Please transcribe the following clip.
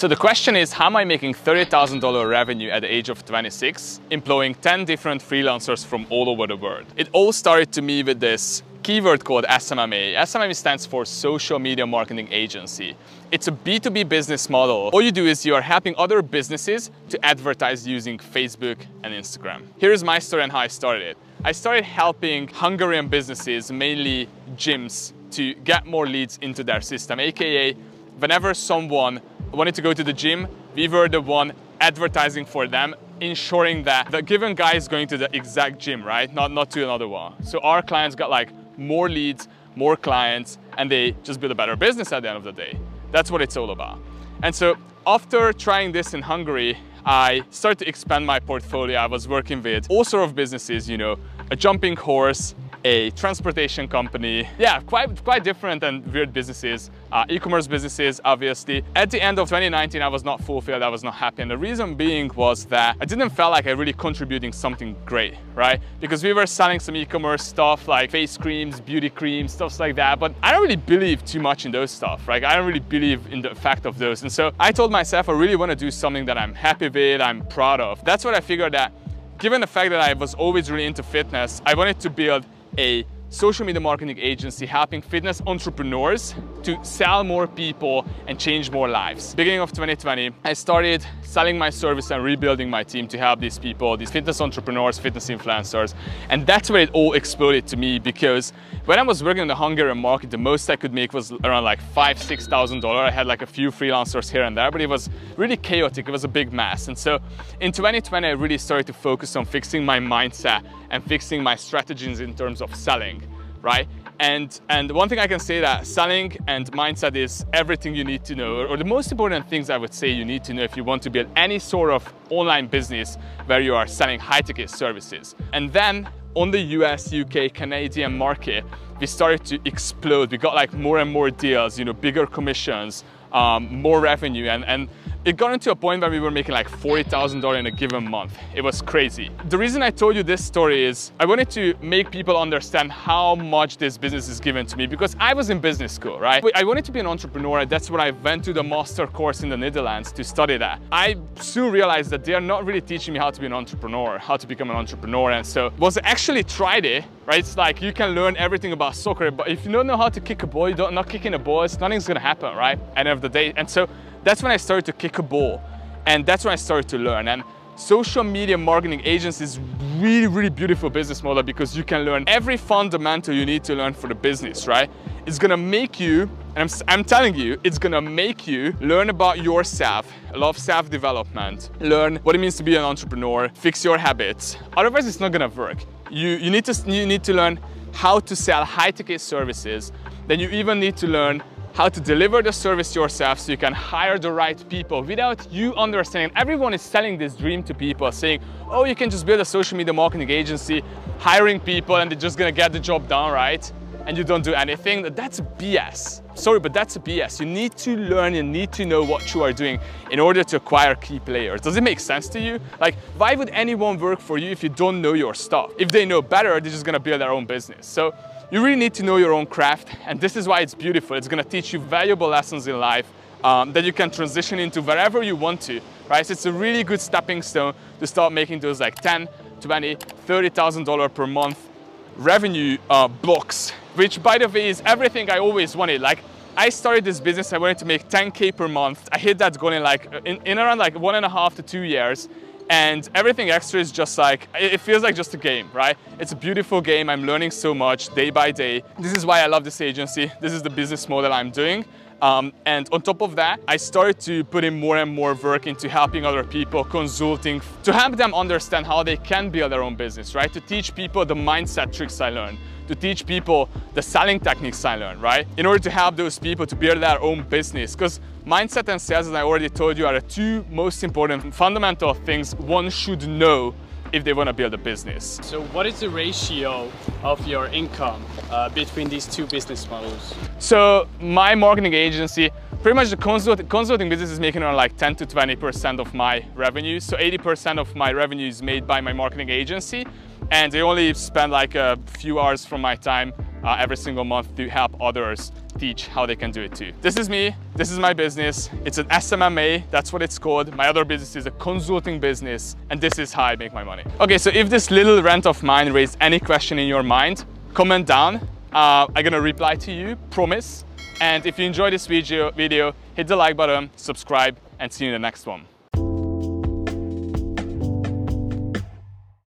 So the question is, how am I making $30,000 revenue at the age of 26, employing 10 different freelancers from all over the world? It all started to me with this keyword called SMMA. SMMA stands for Social Media Marketing Agency. It's a B2B business model. All you do is you are helping other businesses to advertise using Facebook and Instagram. Here's my story and how I started it. I started helping Hungarian businesses, mainly gyms, to get more leads into their system, aka whenever someone wanted to go to the gym, we were the one advertising for them, ensuring that the given guy is going to the exact gym, right? Not, not to another one. So our clients got like more leads, more clients, and they just build a better business at the end of the day. That's what it's all about. And so after trying this in Hungary, I started to expand my portfolio. I was working with all sort of businesses, you know, a jumping horse, a transportation company. Yeah, quite, quite different and weird businesses, uh, e-commerce businesses, obviously. At the end of 2019, I was not fulfilled, I was not happy. And the reason being was that I didn't feel like I really contributing something great, right? Because we were selling some e-commerce stuff like face creams, beauty creams, stuff like that. But I don't really believe too much in those stuff, right? I don't really believe in the fact of those. And so I told myself, I really want to do something that I'm happy with, I'm proud of. That's what I figured that given the fact that I was always really into fitness, I wanted to build a social media marketing agency helping fitness entrepreneurs to sell more people and change more lives. Beginning of 2020, I started selling my service and rebuilding my team to help these people, these fitness entrepreneurs, fitness influencers. And that's where it all exploded to me because when I was working in the Hungarian market, the most I could make was around like five, six thousand dollars. I had like a few freelancers here and there, but it was really chaotic. It was a big mess. And so in 2020, I really started to focus on fixing my mindset and fixing my strategies in terms of selling right? And, and one thing I can say that selling and mindset is everything you need to know, or the most important things I would say you need to know if you want to build any sort of online business where you are selling high ticket services. And then on the US, UK, Canadian market, we started to explode. We got like more and more deals, you know, bigger commissions, um, more revenue, and, and it got into a point where we were making like $40,000 in a given month. It was crazy. The reason I told you this story is I wanted to make people understand how much this business is given to me because I was in business school, right? I wanted to be an entrepreneur. That's when I went to the master course in the Netherlands to study that. I soon realized that they are not really teaching me how to be an entrepreneur, how to become an entrepreneur. And so was actually tried it, right? It's like you can learn everything about soccer, but if you don't know how to kick a ball, you don't not kicking a ball, it's nothing's gonna happen, right? End of the day. And so that's when I started to kick a ball. And that's when I started to learn. And social media marketing agency is really, really beautiful business model because you can learn every fundamental you need to learn for the business, right? It's gonna make you, and I'm, I'm telling you, it's gonna make you learn about yourself, a lot of self-development, learn what it means to be an entrepreneur, fix your habits. Otherwise, it's not gonna work. You, you, need to, you need to learn how to sell high-ticket services. Then you even need to learn how to deliver the service yourself so you can hire the right people without you understanding. Everyone is selling this dream to people saying, oh, you can just build a social media marketing agency, hiring people and they're just gonna get the job done, right? And you don't do anything, that's BS. Sorry, but that's BS. You need to learn, you need to know what you are doing in order to acquire key players. Does it make sense to you? Like, why would anyone work for you if you don't know your stuff? If they know better, they're just gonna build their own business. So you really need to know your own craft, and this is why it's beautiful. It's gonna teach you valuable lessons in life um, that you can transition into wherever you want to, right? So it's a really good stepping stone to start making those like 10, 20, $30,000 per month revenue uh, blocks, which by the way is everything I always wanted. Like I started this business, I wanted to make 10K per month. I hit that goal in like, in, in around like one and a half to two years and everything extra is just like, it feels like just a game, right? It's a beautiful game. I'm learning so much day by day. This is why I love this agency. This is the business model I'm doing. Um, and on top of that, I started to put in more and more work into helping other people, consulting, to help them understand how they can build their own business, right? To teach people the mindset tricks I learned, to teach people the selling techniques I learned, right? In order to help those people to build their own business. Because mindset and sales, as I already told you, are the two most important fundamental things one should know if they want to build a business. So what is the ratio of your income uh, between these two business models? So my marketing agency, pretty much the consult consulting business is making around like 10 to 20% of my revenue. So 80% of my revenue is made by my marketing agency and they only spend like a few hours from my time uh, every single month to help others teach how they can do it too. This is me, this is my business. It's an SMMA, that's what it's called. My other business is a consulting business, and this is how I make my money. Okay, so if this little rant of mine raised any question in your mind, comment down. Uh, I'm gonna reply to you, promise. And if you enjoyed this video, video, hit the like button, subscribe, and see you in the next one.